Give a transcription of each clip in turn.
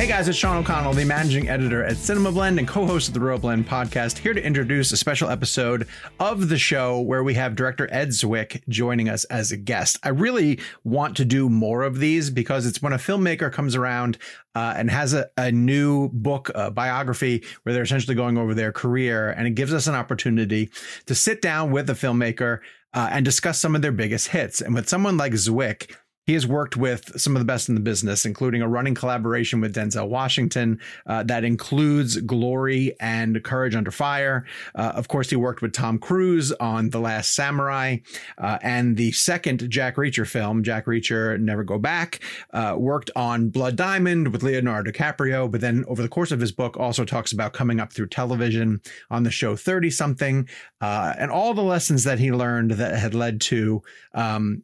Hey guys, it's Sean O'Connell, the managing editor at Cinema Blend and co-host of the ReelBlend podcast, here to introduce a special episode of the show where we have director Ed Zwick joining us as a guest. I really want to do more of these because it's when a filmmaker comes around uh, and has a, a new book, a biography, where they're essentially going over their career, and it gives us an opportunity to sit down with a filmmaker uh, and discuss some of their biggest hits. And with someone like Zwick, he has worked with some of the best in the business, including a running collaboration with Denzel Washington uh, that includes Glory and Courage Under Fire. Uh, of course, he worked with Tom Cruise on The Last Samurai uh, and the second Jack Reacher film, Jack Reacher Never Go Back. Uh, worked on Blood Diamond with Leonardo DiCaprio, but then over the course of his book, also talks about coming up through television on the show 30 something uh, and all the lessons that he learned that had led to um,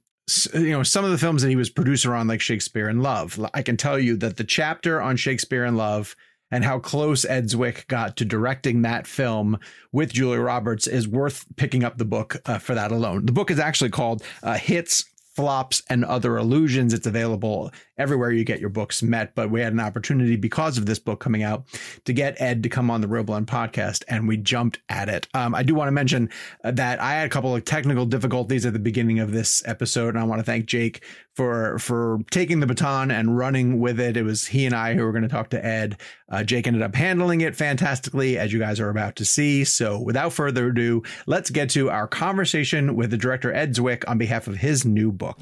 you know some of the films that he was producer on like shakespeare in love. I can tell you that the chapter on shakespeare in love and how close ed zwick got to directing that film with julia roberts is worth picking up the book uh, for that alone. The book is actually called uh, hits flops and other illusions it's available everywhere you get your books met. But we had an opportunity because of this book coming out to get Ed to come on the Blend podcast, and we jumped at it. Um, I do want to mention uh, that I had a couple of technical difficulties at the beginning of this episode, and I want to thank Jake for for taking the baton and running with it. It was he and I who were going to talk to Ed. Uh, Jake ended up handling it fantastically, as you guys are about to see. So, without further ado, let's get to our conversation with the director Ed Zwick on behalf of his new book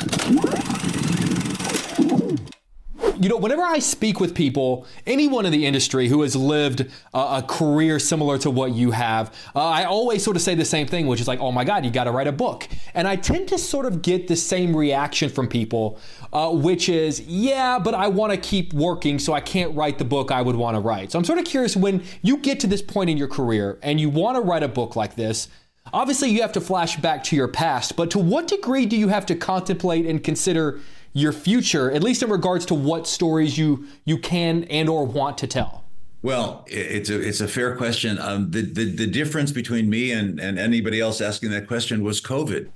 you know, whenever I speak with people, anyone in the industry who has lived a, a career similar to what you have, uh, I always sort of say the same thing, which is like, oh my God, you got to write a book. And I tend to sort of get the same reaction from people, uh, which is, yeah, but I want to keep working, so I can't write the book I would want to write. So I'm sort of curious when you get to this point in your career and you want to write a book like this, Obviously, you have to flash back to your past, but to what degree do you have to contemplate and consider your future, at least in regards to what stories you you can and or want to tell? Well, it's a it's a fair question. Um, the, the the difference between me and and anybody else asking that question was COVID.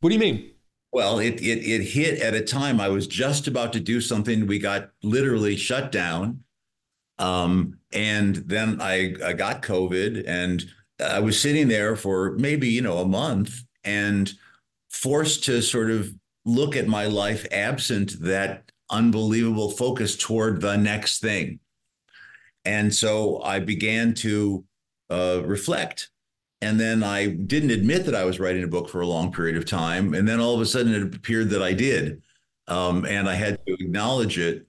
What do you mean? Well, it it it hit at a time I was just about to do something. We got literally shut down, um, and then I I got COVID, and I was sitting there for maybe you know a month and forced to sort of look at my life absent that unbelievable focus toward the next thing. And so I began to uh, reflect. And then I didn't admit that I was writing a book for a long period of time. And then all of a sudden it appeared that I did. Um, and I had to acknowledge it.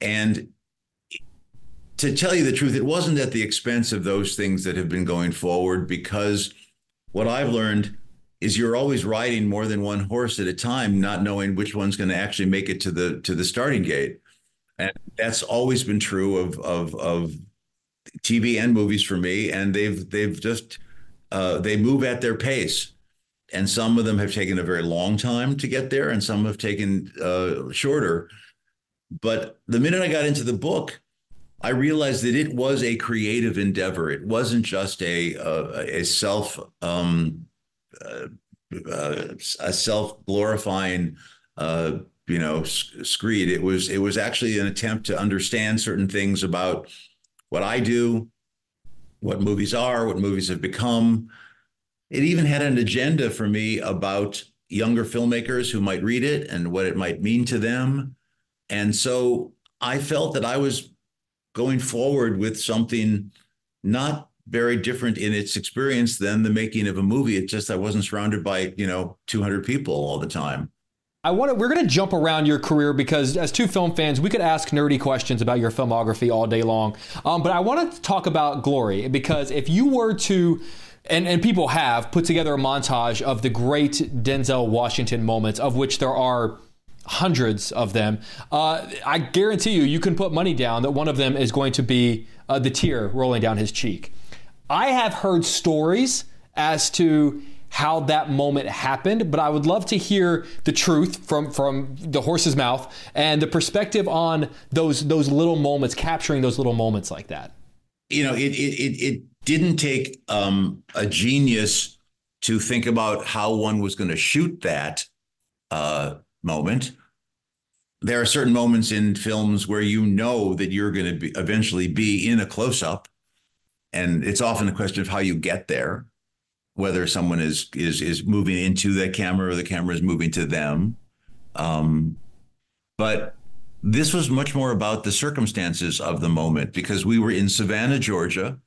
And to tell you the truth, it wasn't at the expense of those things that have been going forward because what I've learned is you're always riding more than one horse at a time, not knowing which one's going to actually make it to the to the starting gate. And that's always been true of of of TV and movies for me. And they've they've just uh, they move at their pace. And some of them have taken a very long time to get there, and some have taken uh, shorter. But the minute I got into the book, I realized that it was a creative endeavor. It wasn't just a a, a self um, uh, a self glorifying uh, you know screed. It was it was actually an attempt to understand certain things about what I do, what movies are, what movies have become. It even had an agenda for me about younger filmmakers who might read it and what it might mean to them. And so I felt that I was going forward with something not very different in its experience than the making of a movie. It's just I wasn't surrounded by, you know, 200 people all the time. I want to, we're going to jump around your career because as two film fans, we could ask nerdy questions about your filmography all day long. Um, but I want to talk about Glory because if you were to and, and people have put together a montage of the great Denzel Washington moments, of which there are hundreds of them. Uh, I guarantee you, you can put money down that one of them is going to be uh, the tear rolling down his cheek. I have heard stories as to how that moment happened, but I would love to hear the truth from from the horse's mouth and the perspective on those those little moments, capturing those little moments like that. You know, it it it, it didn't take um, a genius to think about how one was going to shoot that uh, moment. There are certain moments in films where you know that you're going to eventually be in a close up, and it's often a question of how you get there whether someone is is is moving into the camera or the camera is moving to them. Um, but this was much more about the circumstances of the moment because we were in Savannah, Georgia.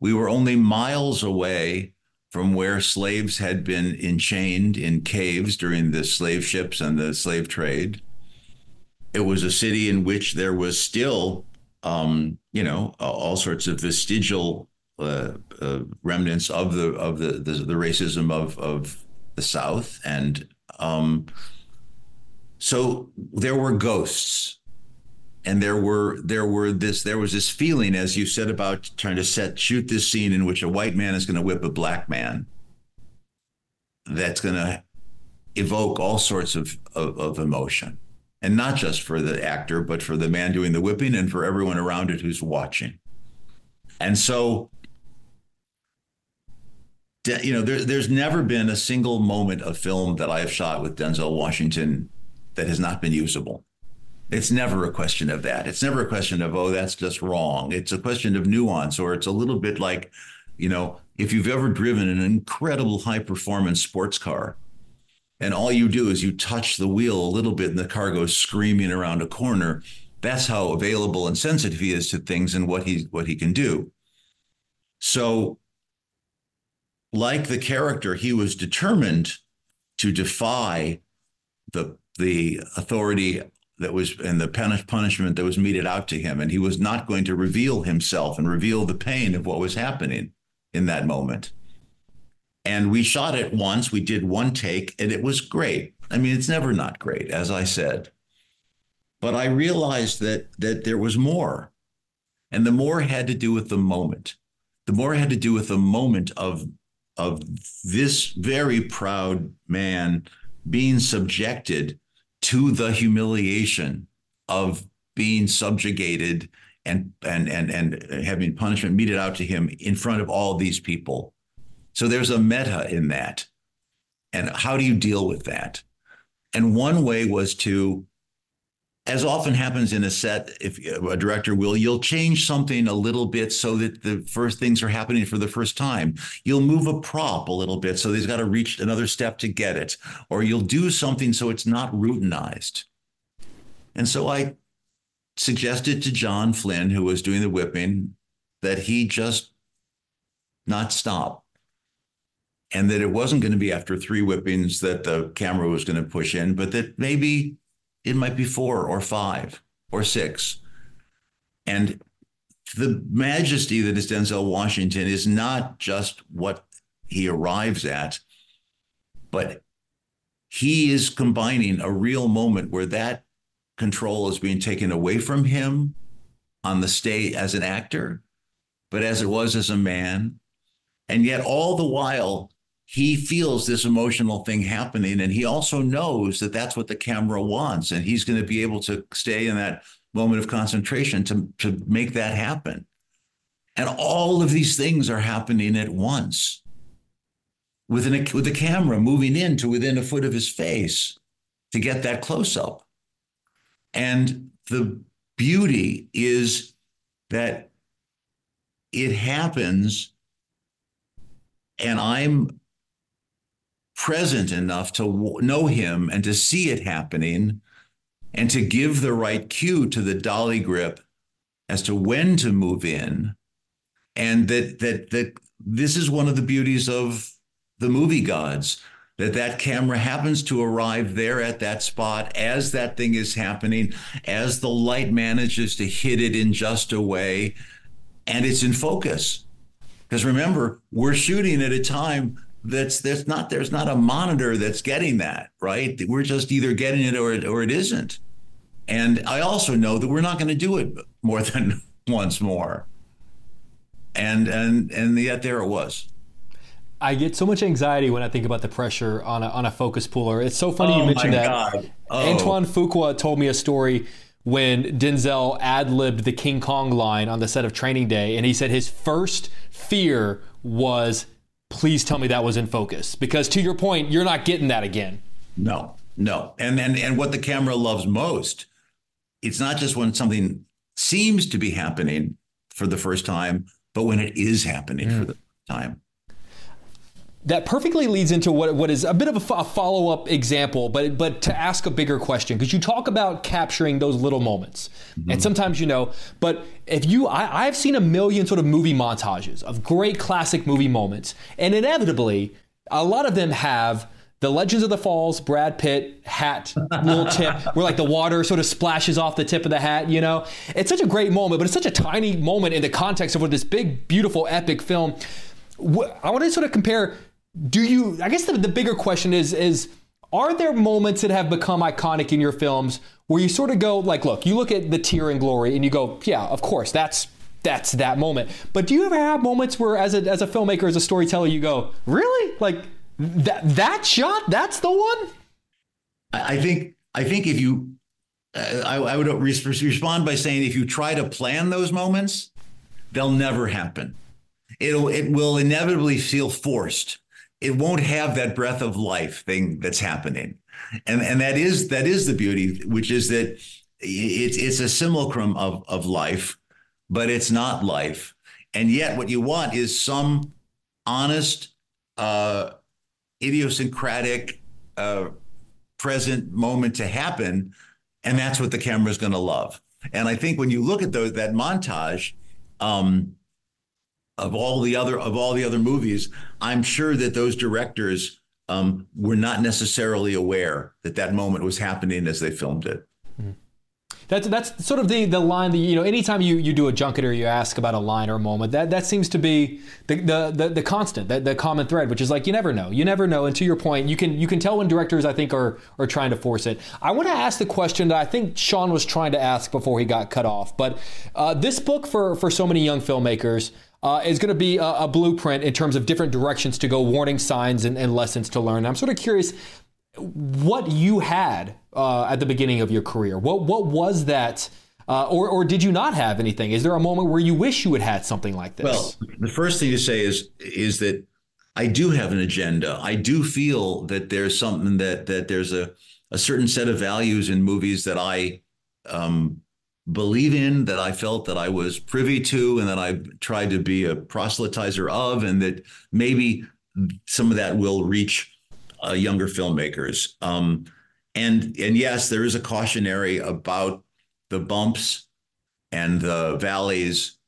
We were only miles away from where slaves had been enchained in caves during the slave ships and the slave trade. It was a city in which there was still, um, you know, all sorts of vestigial uh, uh, remnants of the of the, the, the racism of of the South, and um, so there were ghosts, and there were there were this there was this feeling, as you said, about trying to set shoot this scene in which a white man is going to whip a black man. That's going to evoke all sorts of, of, of emotion, and not just for the actor, but for the man doing the whipping and for everyone around it who's watching. And so you know, there, there's never been a single moment of film that I have shot with Denzel Washington that has not been usable. It's never a question of that. It's never a question of, oh, that's just wrong. It's a question of nuance, or it's a little bit like, you know, if you've ever driven an incredible high performance sports car and all you do is you touch the wheel a little bit and the car goes screaming around a corner, that's how available and sensitive he is to things and what he what he can do. So like the character, he was determined to defy the the authority that was and the punishment that was meted out to him, and he was not going to reveal himself and reveal the pain of what was happening in that moment. And we shot it once. We did one take, and it was great. I mean, it's never not great, as I said. But I realized that that there was more, and the more had to do with the moment. The more had to do with the moment of of this very proud man being subjected to the humiliation of being subjugated and and and and having punishment meted out to him in front of all these people. So there's a meta in that. And how do you deal with that? And one way was to as often happens in a set, if a director will, you'll change something a little bit so that the first things are happening for the first time. You'll move a prop a little bit so he's got to reach another step to get it, or you'll do something so it's not routinized. And so I suggested to John Finn, who was doing the whipping, that he just not stop. And that it wasn't going to be after three whippings that the camera was going to push in, but that maybe it might be four or five or six. And the majesty that is Denzel Washington is not just what he arrives at, but he is combining a real moment where that control is being taken away from him on the stage as an actor, but as it was as a man. And yet, all the while, he feels this emotional thing happening and he also knows that that's what the camera wants and he's going to be able to stay in that moment of concentration to, to make that happen. And all of these things are happening at once. With, an, with the camera moving in to within a foot of his face to get that close up and the beauty is that it happens and i'm present enough to know him and to see it happening and to give the right cue to the dolly grip as to when to move in. And that that that this is one of the beauties of the movie gods that that camera happens to arrive there at that spot as that thing is happening as the light manages to hit it in just a way and it's in focus. Because remember, we're shooting at a time that's that's not there's not a monitor that's getting that right. We're just either getting it or it, or it isn't. And I also know that we're not going to do it more than once more. And and and yet there it was. I get so much anxiety when I think about the pressure on a, on a focus puller. It's so funny oh you mentioned that. Oh. Antoine Fuqua told me a story when Denzel ad libbed the King Kong line on the set of Training Day, and he said his first fear was, "Please tell me that was in focus," because to your point, you're not getting that again. No, no, and and and what the camera loves most, it's not just when something seems to be happening for the first time, but when it is happening mm. for the first time that perfectly leads into what, what is a bit of a, a follow up example, but but to ask a bigger question because you talk about capturing those little moments, mm-hmm. and sometimes you know. But if you, I, I've seen a million sort of movie montages of great classic movie moments, and inevitably, a lot of them have. The Legends of the Falls, Brad Pitt hat, little tip, where like the water sort of splashes off the tip of the hat, you know? It's such a great moment, but it's such a tiny moment in the context of what this big, beautiful, epic film. I want to sort of compare do you i guess the, the bigger question is is are there moments that have become iconic in your films where you sort of go like look you look at the tear and glory and you go yeah of course that's that's that moment. But do you ever have moments where as a, as a filmmaker as a storyteller you go really? Like that that shot that's the one? I think i think if you uh, I, I would respond by saying if you try to plan those moments they'll never happen. It'll it will inevitably feel forced it won't have that breath of life thing that's happening. And and that is that is the beauty, which is that it's it's a simulacrum of of life, but it's not life. And yet what you want is some honest, uh, idiosyncratic uh, present moment to happen. And that's what the camera is going to love. And I think when you look at those that montage, um, of all the other of all the other movies, I'm sure that those directors um, were not necessarily aware that that moment was happening as they filmed it. Mm-hmm. That's that's sort of the the line that you know. Anytime you, you do a junket or you ask about a line or a moment, that that seems to be the the the, the constant, the, the common thread, which is like you never know, you never know. And to your point, you can you can tell when directors I think are are trying to force it. I want to ask the question that I think Sean was trying to ask before he got cut off. But uh, this book for for so many young filmmakers uh, is going to be a, a, blueprint in terms of different directions to go, warning signs and, and lessons to learn. I'm sort of curious what you had uh, at the beginning of your career. What what was that? Uh, or, or did you not have anything? Is there a moment where you wish you had had something like this? Well, the first thing to say is is that I do have an agenda. I do feel that there's something that that there's a a certain set of values in movies that I um, believe in, that I felt that I was privy to, and that I tried to be a proselytizer of, and that maybe some of that will reach uh, younger filmmakers. Um, and and yes, there is a cautionary about the bumps and the valleys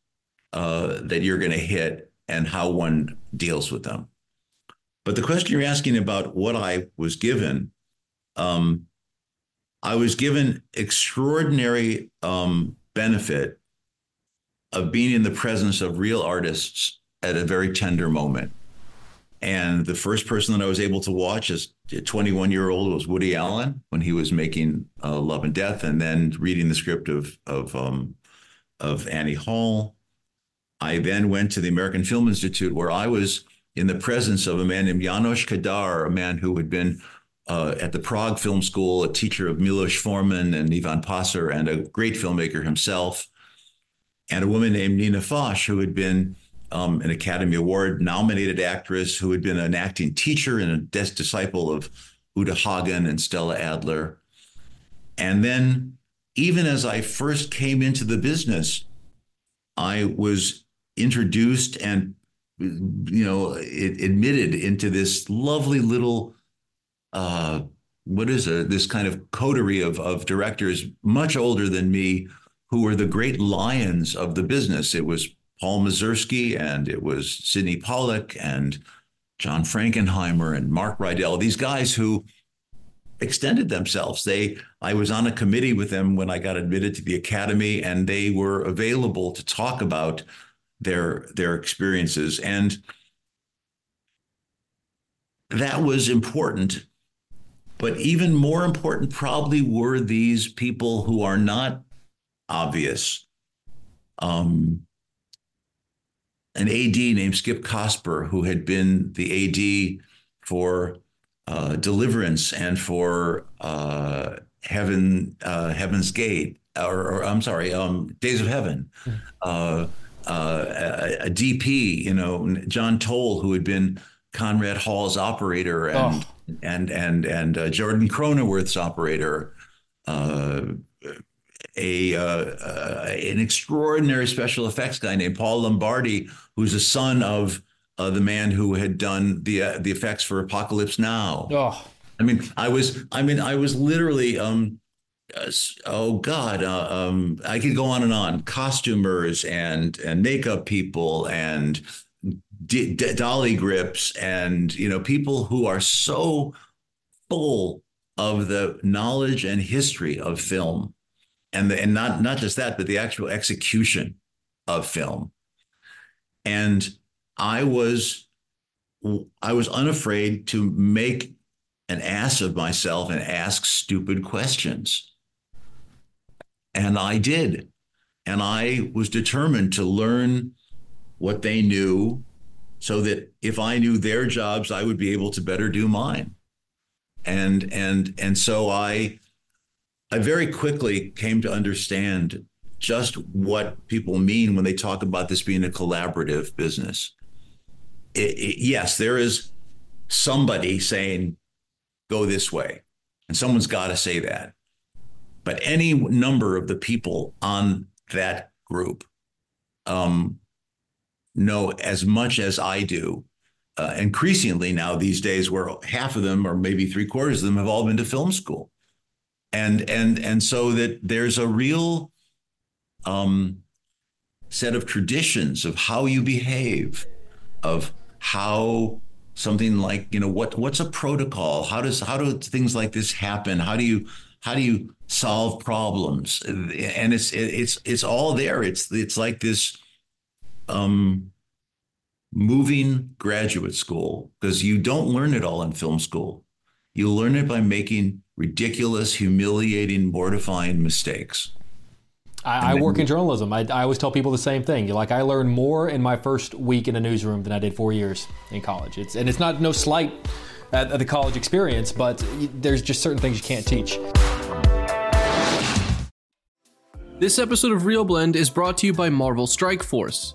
uh, that you're going to hit and how one deals with them. But the question you're asking about what I was given, um, I was given extraordinary um, benefit of being in the presence of real artists at a very tender moment. And the first person that I was able to watch as a 21 year old was Woody Allen when he was making uh, Love and Death, and then reading the script of of um, of Annie Hall. I then went to the American Film Institute, where I was in the presence of a man named Janos Kadar, a man who had been uh, at the Prague Film School, a teacher of Milos Forman and Ivan Passer, and a great filmmaker himself, and a woman named Nina Foch, who had been um, an Academy Award nominated actress, who had been an acting teacher and a des- disciple of Uta Hagen and Stella Adler. And then, even as I first came into the business, I was introduced and you know it, admitted into this lovely little uh, what is it? This kind of coterie of of directors much older than me, who were the great lions of the business. It was Paul Mazursky and it was Sydney Pollack and John Frankenheimer and Mark Rydell. These guys who extended themselves. They I was on a committee with them when I got admitted to the academy, and they were available to talk about their their experiences, and that was important. But even more important, probably were these people who are not obvious. Um, an AD named Skip Cosper, who had been the AD for uh, Deliverance and for uh, Heaven, uh, Heaven's Gate, or, or, I'm sorry, um, Days of Heaven. Uh, uh, a, a, DP, you know, John Toll, who had been Conrad Hall's operator and oh. And and and uh, Jordan Cronenweth's operator. A, an extraordinary special effects guy named Paul Lombardi, who's a son of uh, the man who had done the uh, the effects for Apocalypse Now. Oh. I mean, I was, I mean, I was literally, um, uh, oh God, uh, um, I could go on and on. Costumers and and makeup people and d- d- dolly grips and you know people who are so full of the knowledge and history of film, and the, and not not just that, but the actual execution of film. And I was I was unafraid to make an ass of myself and ask stupid questions. And I did. And I was determined to learn what they knew so that if I knew their jobs, I would be able to better do mine. And and and so I I very quickly came to understand just what people mean when they talk about this being a collaborative business it, it, yes, there is somebody saying, go this way. And someone's got to say that. But any number of the people on that group um, know as much as I do. Uh, increasingly now these days, where half of them, or maybe three quarters of them, have all been to film school, and and and so that there's a real um, set of traditions of how you behave, of how something like you know what what's a protocol? How does how do things like this happen? How do you how do you solve problems? And it's it's it's all there. It's it's like this um moving graduate school because you don't learn it all in film school you learn it by making ridiculous humiliating mortifying mistakes I, I work in journalism. I, I, always tell people the same thing. You're Like I learned more in my first week in a newsroom than I did four years in college. It's and it's not no slight at, at the college experience, but there's just certain things you can't teach. This episode of ReelBlend is brought to you by Marvel Strike Force.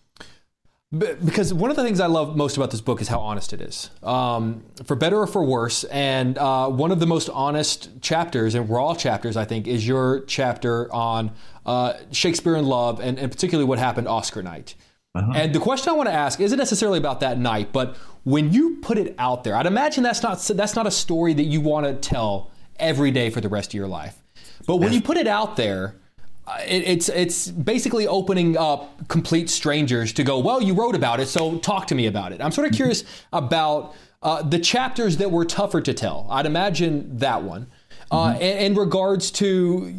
because one of the things I love most about this book is how honest it is, um, for better or for worse. And uh, one of the most honest chapters and raw chapters, I think, is your chapter on uh, Shakespeare in Love and, and, particularly what happened Oscar night. Uh-huh. And the question I want to ask isn't necessarily about that night, but when you put it out there, I'd imagine that's not that's not a story that you want to tell every day for the rest of your life. But when you put it out there, it, it's it's basically opening up complete strangers to go. Well, you wrote about it, so talk to me about it. I'm sort of curious about uh, the chapters that were tougher to tell. I'd imagine that one. Uh, mm-hmm. in, in, regards to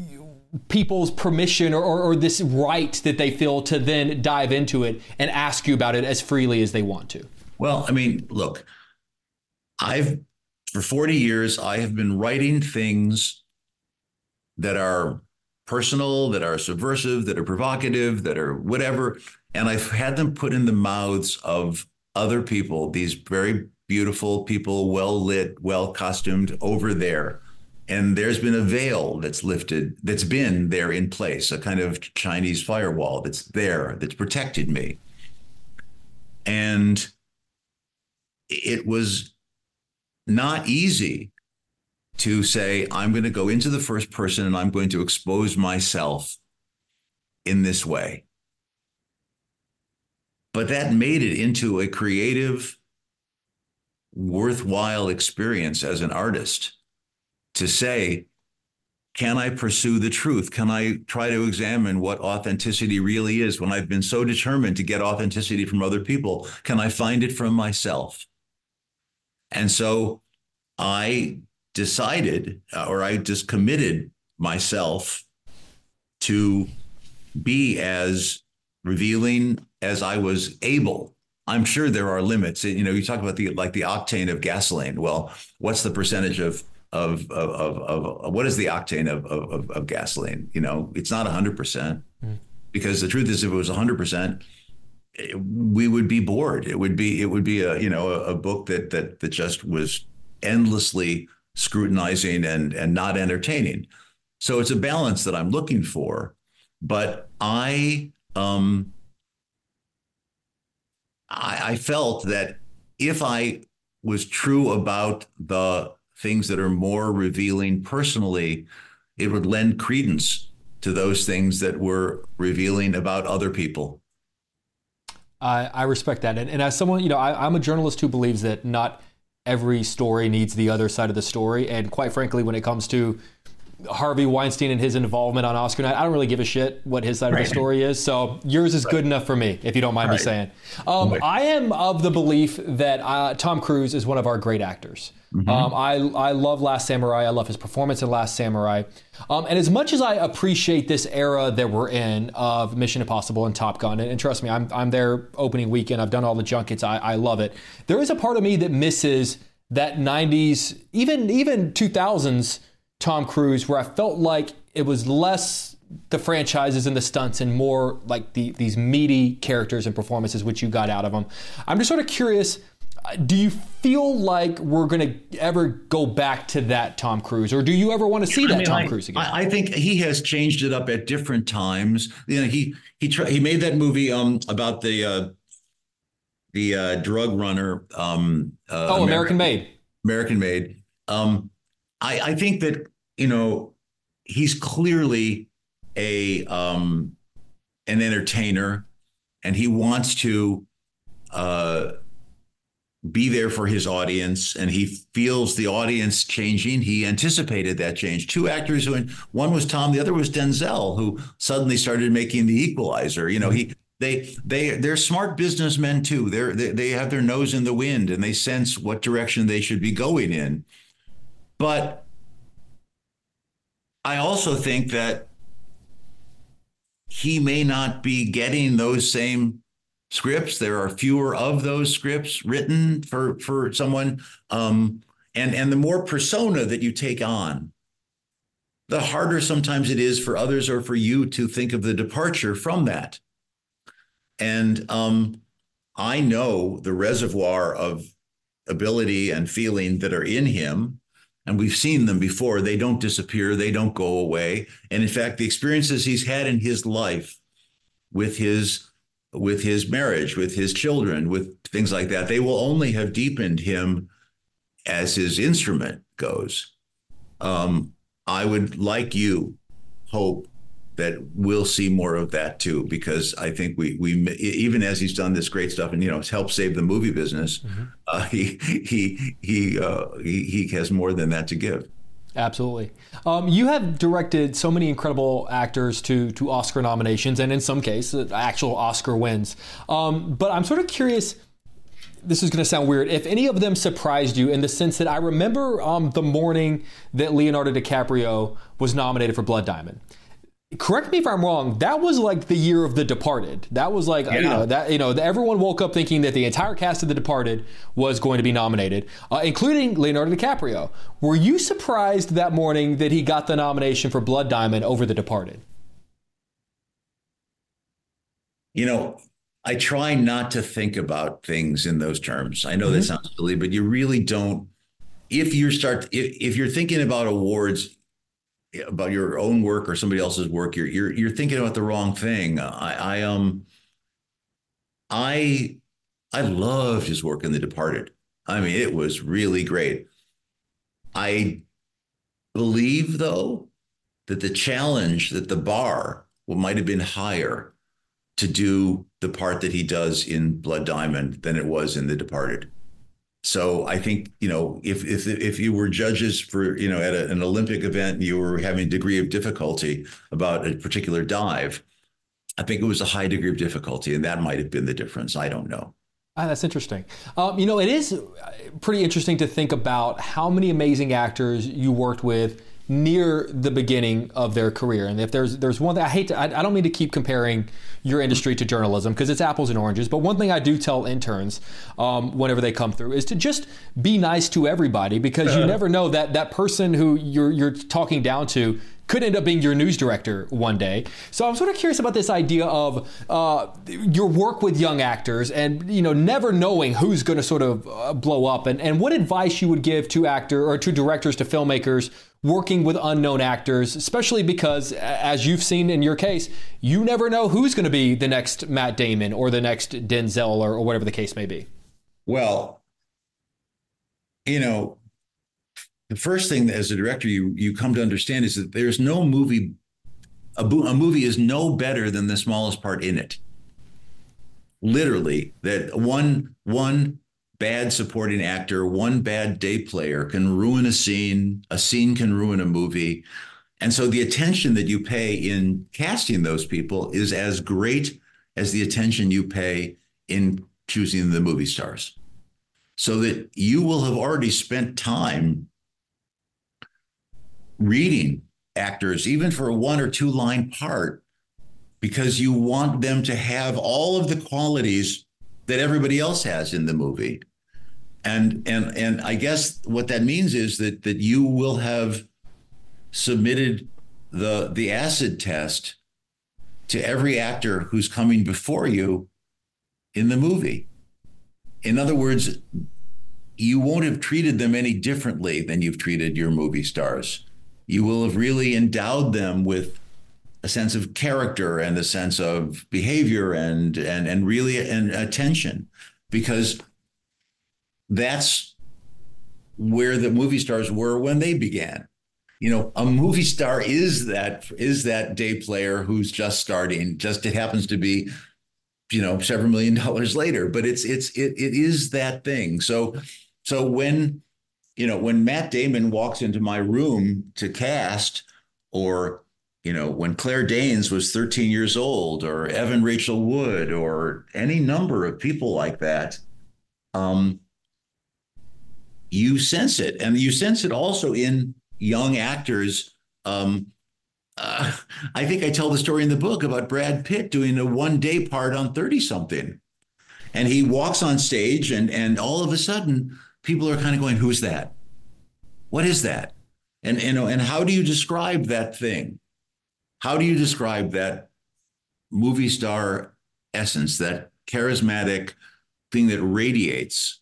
people's permission or, or, or, this right that they feel to then dive into it and ask you about it as freely as they want to. Well, I mean, look, I've for 40 years I have been writing things that are personal, that are subversive, that are provocative, that are whatever. And I've had them put in the mouths of other people, these very beautiful people, well lit, well costumed over there. And there's been a veil that's lifted, that's been there in place, a kind of Chinese firewall that's there, that's protected me. And it was not easy to say, I'm going to go into the first person and I'm going to expose myself in this way. But that made it into a creative, worthwhile experience as an artist to say, can I pursue the truth? Can I try to examine what authenticity really is when I've been so determined to get authenticity from other people? Can I find it from myself? And so I decided, uh, or I just committed myself to be as revealing as I was able. I'm sure there are limits. You know, you talk about the like the octane of gasoline. Well, what's the percentage of of of of, of what is the octane of, of of gasoline? You know, it's not 100 percent mm. because the truth is, if it was 100 percent, we would be bored. It would be it would be a you know a, a book that that that just was endlessly scrutinizing and and not entertaining. So it's a balance that I'm looking for. But I um I, I felt that if I was true about the things that are more revealing personally, it would lend credence to those things that were revealing about other people. I, I respect that. And, and as someone, you know, I, I'm a journalist who believes that not every story needs the other side of the story. And quite frankly, when it comes to Harvey Weinstein and his involvement on Oscar night, I don't really give a shit what his side right. of the story is. So yours is right. good enough for me, if you don't mind right. me saying. Um, I am of the belief that uh, Tom Cruise is one of our great actors. Mm-hmm. Um, I I love Last Samurai. I love his performance in Last Samurai. Um, and as much as I appreciate this era that we're in of Mission Impossible and Top Gun, and, and trust me, I'm I'm there opening weekend. I've done all the junkets. I, I love it. There is a part of me that misses that '90s, even even 2000s Tom Cruise, where I felt like it was less the franchises and the stunts and more like the, these meaty characters and performances which you got out of them. I'm just sort of curious do you feel like we're going to ever go back to that Tom Cruise, or do you ever want to see that I mean, Tom I, Cruise again? I think he has changed it up at different times. You know, he he he made that movie um about the uh, the uh, drug runner. Um, uh, oh, American, American Made. American Made. Um, I I think that you know he's clearly a um an entertainer, and he wants to. Uh, be there for his audience and he feels the audience changing. He anticipated that change. Two actors who one was tom the other was denzel who suddenly started making the equalizer. You know he they they they're smart businessmen too. They're they, they have their nose in the wind and they sense what direction they should be going in. But i also think that he may not be getting those same scripts. There are fewer of those scripts written for for someone, um, and and the more persona that you take on, the harder sometimes it is for others or for you to think of the departure from that. And um, I know the reservoir of ability and feeling that are in him. And we've seen them before. They don't disappear, they don't go away. And in fact, the experiences he's had in his life with his with his marriage, with his children, with things like that. They will only have deepened him as his instrument goes. Um, I would like you hope that we'll see more of that too, because I think we we even as he's done this great stuff and you know helped save the movie business, mm-hmm. uh, he he he, uh, he he has more than that to give. Absolutely. Um, you have directed so many incredible actors to to Oscar nominations, and in some cases, actual Oscar wins. Um, but I'm sort of curious. This is going to sound weird. If any of them surprised you in the sense that I remember um, the morning that Leonardo DiCaprio was nominated for Blood Diamond. Correct me if I'm wrong. That was like the year of The Departed. That was like yeah. you know that you know everyone woke up thinking that the entire cast of The Departed was going to be nominated, uh, including Leonardo DiCaprio. Were you surprised that morning that he got the nomination for Blood Diamond over The Departed? You know, I try not to think about things in those terms. I know mm-hmm. that sounds silly, but you really don't. If you start, if, if you're thinking about awards, about your own work or somebody else's work, you're you're you're thinking about the wrong thing. I, I um, I I loved his work in The Departed. I mean, it was really great. I believe though that the challenge, that the bar, might have been higher to do the part that he does in Blood Diamond than it was in The Departed. So I think you know if if if you were judges for you know at a, an Olympic event and you were having a degree of difficulty about a particular dive, I think it was a high degree of difficulty, and that might have been the difference. I don't know. Ah, that's interesting. Um, you know, it is pretty interesting to think about how many amazing actors you worked with near the beginning of their career. And if there's there's one thing I hate to I, I don't mean to keep comparing your industry to journalism because it's apples and oranges. But one thing I do tell interns um, whenever they come through is to just be nice to everybody because you never know that that person who you're you're talking down to could end up being your news director one day. So I'm sort of curious about this idea of uh, your work with young actors and you know never knowing who's going to sort of uh, blow up and, and what advice you would give to actor or to directors to filmmakers working with unknown actors, especially because, as you've seen in your case, you never know who's going to be the next Matt Damon or the next Denzel or, or whatever the case may be. Well, you know, the first thing as a director you you come to understand is that there's no movie a, a movie is no better than the smallest part in it literally that one one bad supporting actor, one bad day player can ruin a scene. A scene can ruin a movie. And so the attention that you pay in casting those people is as great as the attention you pay in choosing the movie stars. So that you will have already spent time reading actors, even for a one or two line part, because you want them to have all of the qualities that everybody else has in the movie and and and I guess what that means is that that you will have submitted the the acid test to every actor who's coming before you in the movie. In other words, you won't have treated them any differently than you've treated your movie stars. You will have really endowed them with a sense of character and a sense of behavior and and and really an attention because that's where the movie stars were when they began. You know, a movie star is that is that day player who's just starting. Just it happens to be, you know, several million dollars later. But it's it's it it is that thing. So so when you know when Matt Damon walks into my room to cast, or you know when Claire Danes was 13 years old, or Evan Rachel Wood, or any number of people like that, um, you sense it, and you sense it also in young actors. Um, uh, I think I tell the story in the book about Brad Pitt doing a one day part on 30 something. And he walks on stage, and, and all of a sudden, people are kind of going, Who's that? What is that? And, and, and how do you describe that thing? How do you describe that movie star essence, that charismatic thing that radiates?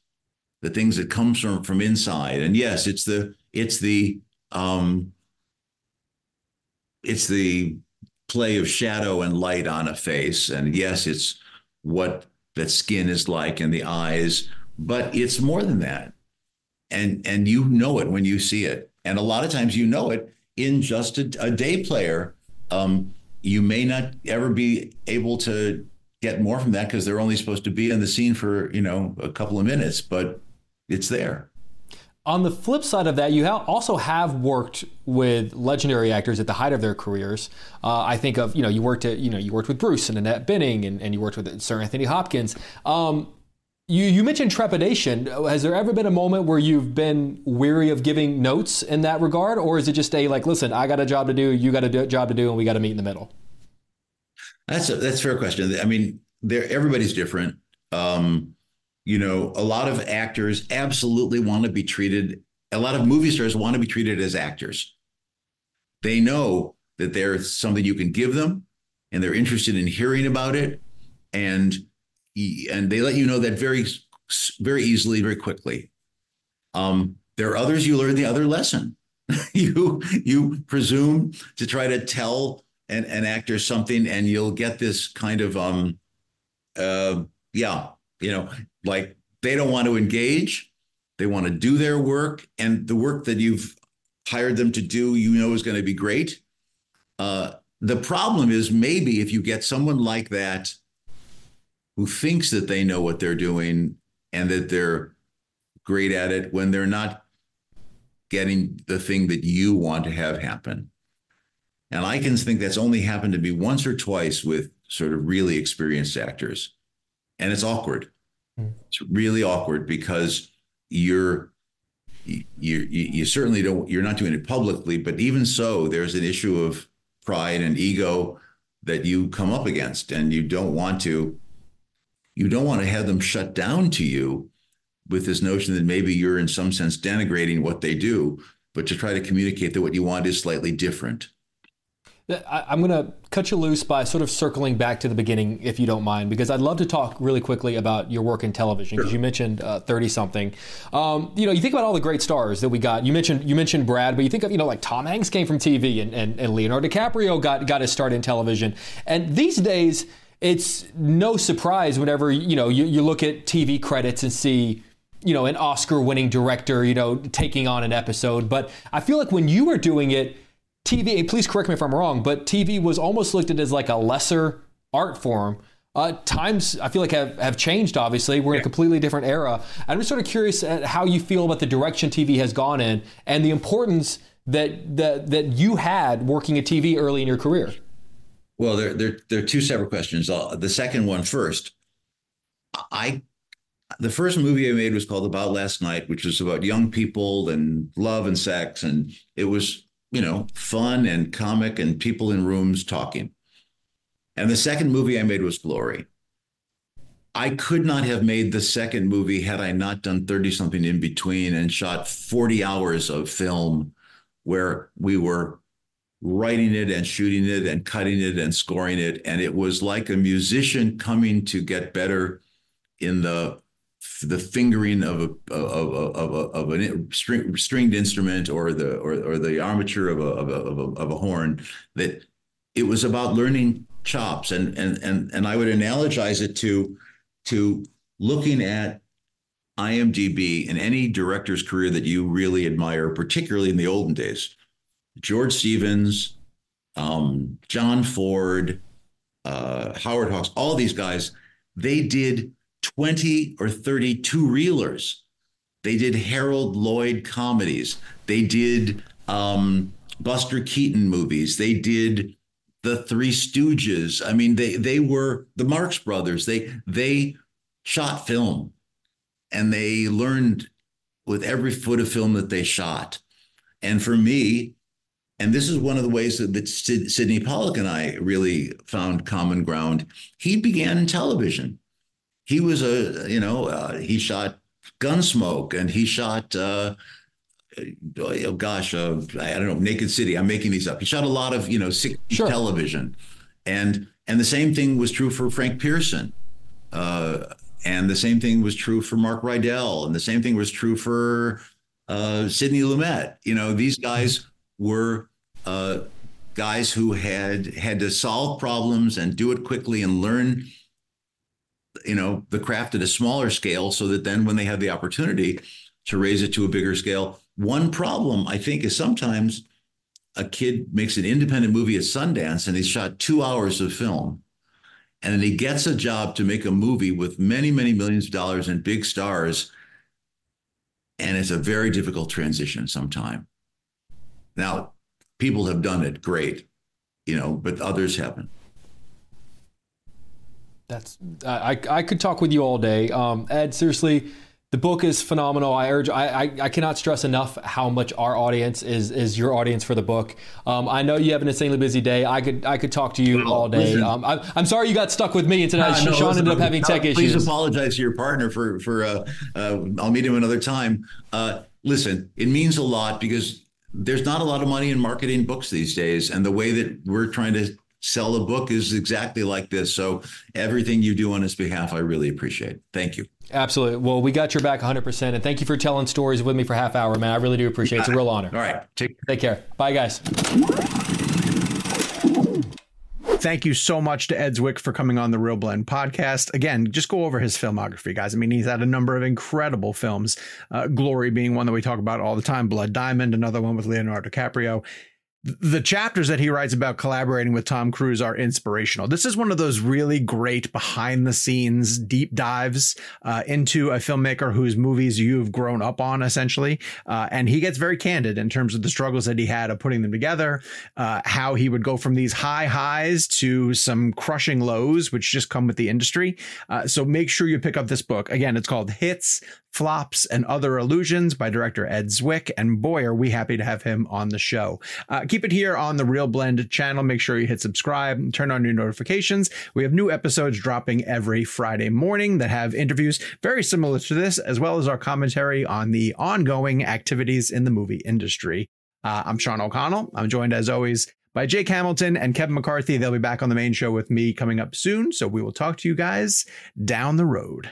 The things that comes from from inside. And yes, it's the it's the um, it's the play of shadow and light on a face. And yes, it's what that skin is like and the eyes, but it's more than that. And and you know it when you see it. And a lot of times you know it in just a, a day player. Um, you may not ever be able to get more from that because they're only supposed to be in the scene for you know a couple of minutes, but it's there. On the flip side of that, you also have worked with legendary actors at the height of their careers. Uh, I think of you know you worked at you know you worked with Bruce and Annette Bening and, and you worked with Sir Anthony Hopkins. Um, You, you mentioned trepidation. Has there ever been a moment where you've been weary of giving notes in that regard, or is it just a like, listen, I got a job to do, you got a job to do, and we got to meet in the middle? That's a that's a fair question. I mean, there everybody's different. Um, you know, a lot of actors absolutely want to be treated. A lot of movie stars want to be treated as actors. They know that there's something you can give them, and they're interested in hearing about it, and and they let you know that very very easily, very quickly. Um, there are others you learn the other lesson. you you presume to try to tell an, an actor something, and you'll get this kind of um, uh, yeah, you know, like they don't want to engage, they want to do their work, and the work that you've hired them to do, you know, is going to be great. Uh, the problem is maybe if you get someone like that who thinks that they know what they're doing and that they're great at it when they're not getting the thing that you want to have happen. And I can think that's only happened to me once or twice with sort of really experienced actors. And it's awkward. Mm. It's really awkward because you're you, you you certainly don't you're not doing it publicly, but even so, there's an issue of pride and ego that you come up against, and you don't want to you don't want to have them shut down to you with this notion that maybe you're in some sense denigrating what they do, but to try to communicate that what you want is slightly different. I'm going to cut you loose by sort of circling back to the beginning, if you don't mind, because I'd love to talk really quickly about your work in television. Because sure. you mentioned thirty uh, something. Um, you know, you think about all the great stars that we got. You mentioned you mentioned Brad, but you think of you know like Tom Hanks came from TV, and, and, and Leonardo DiCaprio got got his start in television. And these days, it's no surprise whenever you know you, you look at TV credits and see you know an Oscar-winning director, you know, taking on an episode. But I feel like when you were doing it TV, please correct me if I'm wrong, but TV was almost looked at as like a lesser art form. Uh, times I feel like have, have changed. Obviously, we're in a completely different era. I'm just sort of curious at how you feel about the direction TV has gone in and the importance that that that you had working at TV early in your career. Well, there there there are two separate questions. Uh, the second one first. I the first movie I made was called About Last Night, which was about young people and love and sex, and it was you know, fun and comic and people in rooms talking. And the second movie I made was Glory. I could not have made the second movie had I not done 30 something in between and shot 40 hours of film where we were writing it and shooting it and cutting it and scoring it. And it was like a musician coming to get better in the the fingering of a of of, of, of a string, stringed instrument or the or, or the armature of a, of a of a of a horn that it was about learning chops and and and and I would analogize it to to looking at IMDb in any director's career that you really admire, particularly in the olden days. George Stevens, um, John Ford, uh, Howard Hawks, all these guys, they did 20 or 32 reelers. They did Harold Lloyd comedies. They did um, Buster Keaton movies. They did the Three Stooges. I mean, they they were the Marx Brothers. They they shot film, and they learned with every foot of film that they shot. And for me, and this is one of the ways that, that Sydney Pollack and I really found common ground. He began in television he was a you know uh, he shot Gunsmoke and he shot uh, oh gosh uh, I don't know Naked City. I'm making these up. He shot a lot of you know sure. television, and and the same thing was true for Frank Pierson. Uh, and the same thing was true for Mark Rydell, and the same thing was true for uh, Sidney Lumet. You know, these guys were uh, guys who had had to solve problems and do it quickly and learn you know the craft at a smaller scale so that then when they have the opportunity to raise it to a bigger scale one problem i think is sometimes a kid makes an independent movie at sundance and he's shot two hours of film and then he gets a job to make a movie with many many millions of dollars and big stars and it's a very difficult transition sometime. Now people have done it great you know but others haven't That's I I could talk with you all day. Um, Ed, seriously, the book is phenomenal. I urge. I, I, I cannot stress enough how much our audience is is your audience for the book. Um, I know you have an insanely busy day. I could I could talk to you all day. Um, I, am sorry you got stuck with me, and tonight no, Sean listen, ended up having tech please issues. Please apologize to your partner for for. Uh, uh, I'll meet him another time. Uh, listen, it means a lot because there's not a lot of money in marketing books these days, and the way that we're trying to sell a book is exactly like this. So everything you do on his behalf, I really appreciate. Thank you. Absolutely. Well, we got your back 100%. And thank you for telling stories with me for half hour, man. I really do appreciate it. It's a real honor. All right. Take, Take care. Bye, guys. Thank you so much to Ed Zwick for coming on the ReelBlend podcast. Again, just go over his filmography, guys. I mean, he's had a number of incredible films, uh, Glory being one that we talk about all the time, Blood Diamond, another one with Leonardo DiCaprio the chapters that he writes about collaborating with Tom Cruise are inspirational. This is one of those really great behind the scenes deep dives uh, into a filmmaker whose movies you've grown up on, essentially. Uh, and he gets very candid in terms of the struggles that he had of putting them together, uh, how he would go from these high highs to some crushing lows, which just come with the industry. Uh, so make sure you pick up this book. Again, it's called Hits Flops and Other Illusions by director Ed Zwick. And boy, are we happy to have him on the show. Uh, keep it here on the ReelBlend channel. Make sure you hit subscribe and turn on your notifications. We have new episodes dropping every Friday morning that have interviews very similar to this, as well as our commentary on the ongoing activities in the movie industry. Uh, I'm Sean O'Connell. I'm joined as always by Jake Hamilton and Kevin McCarthy. They'll be back on the main show with me coming up soon. So we will talk to you guys down the road.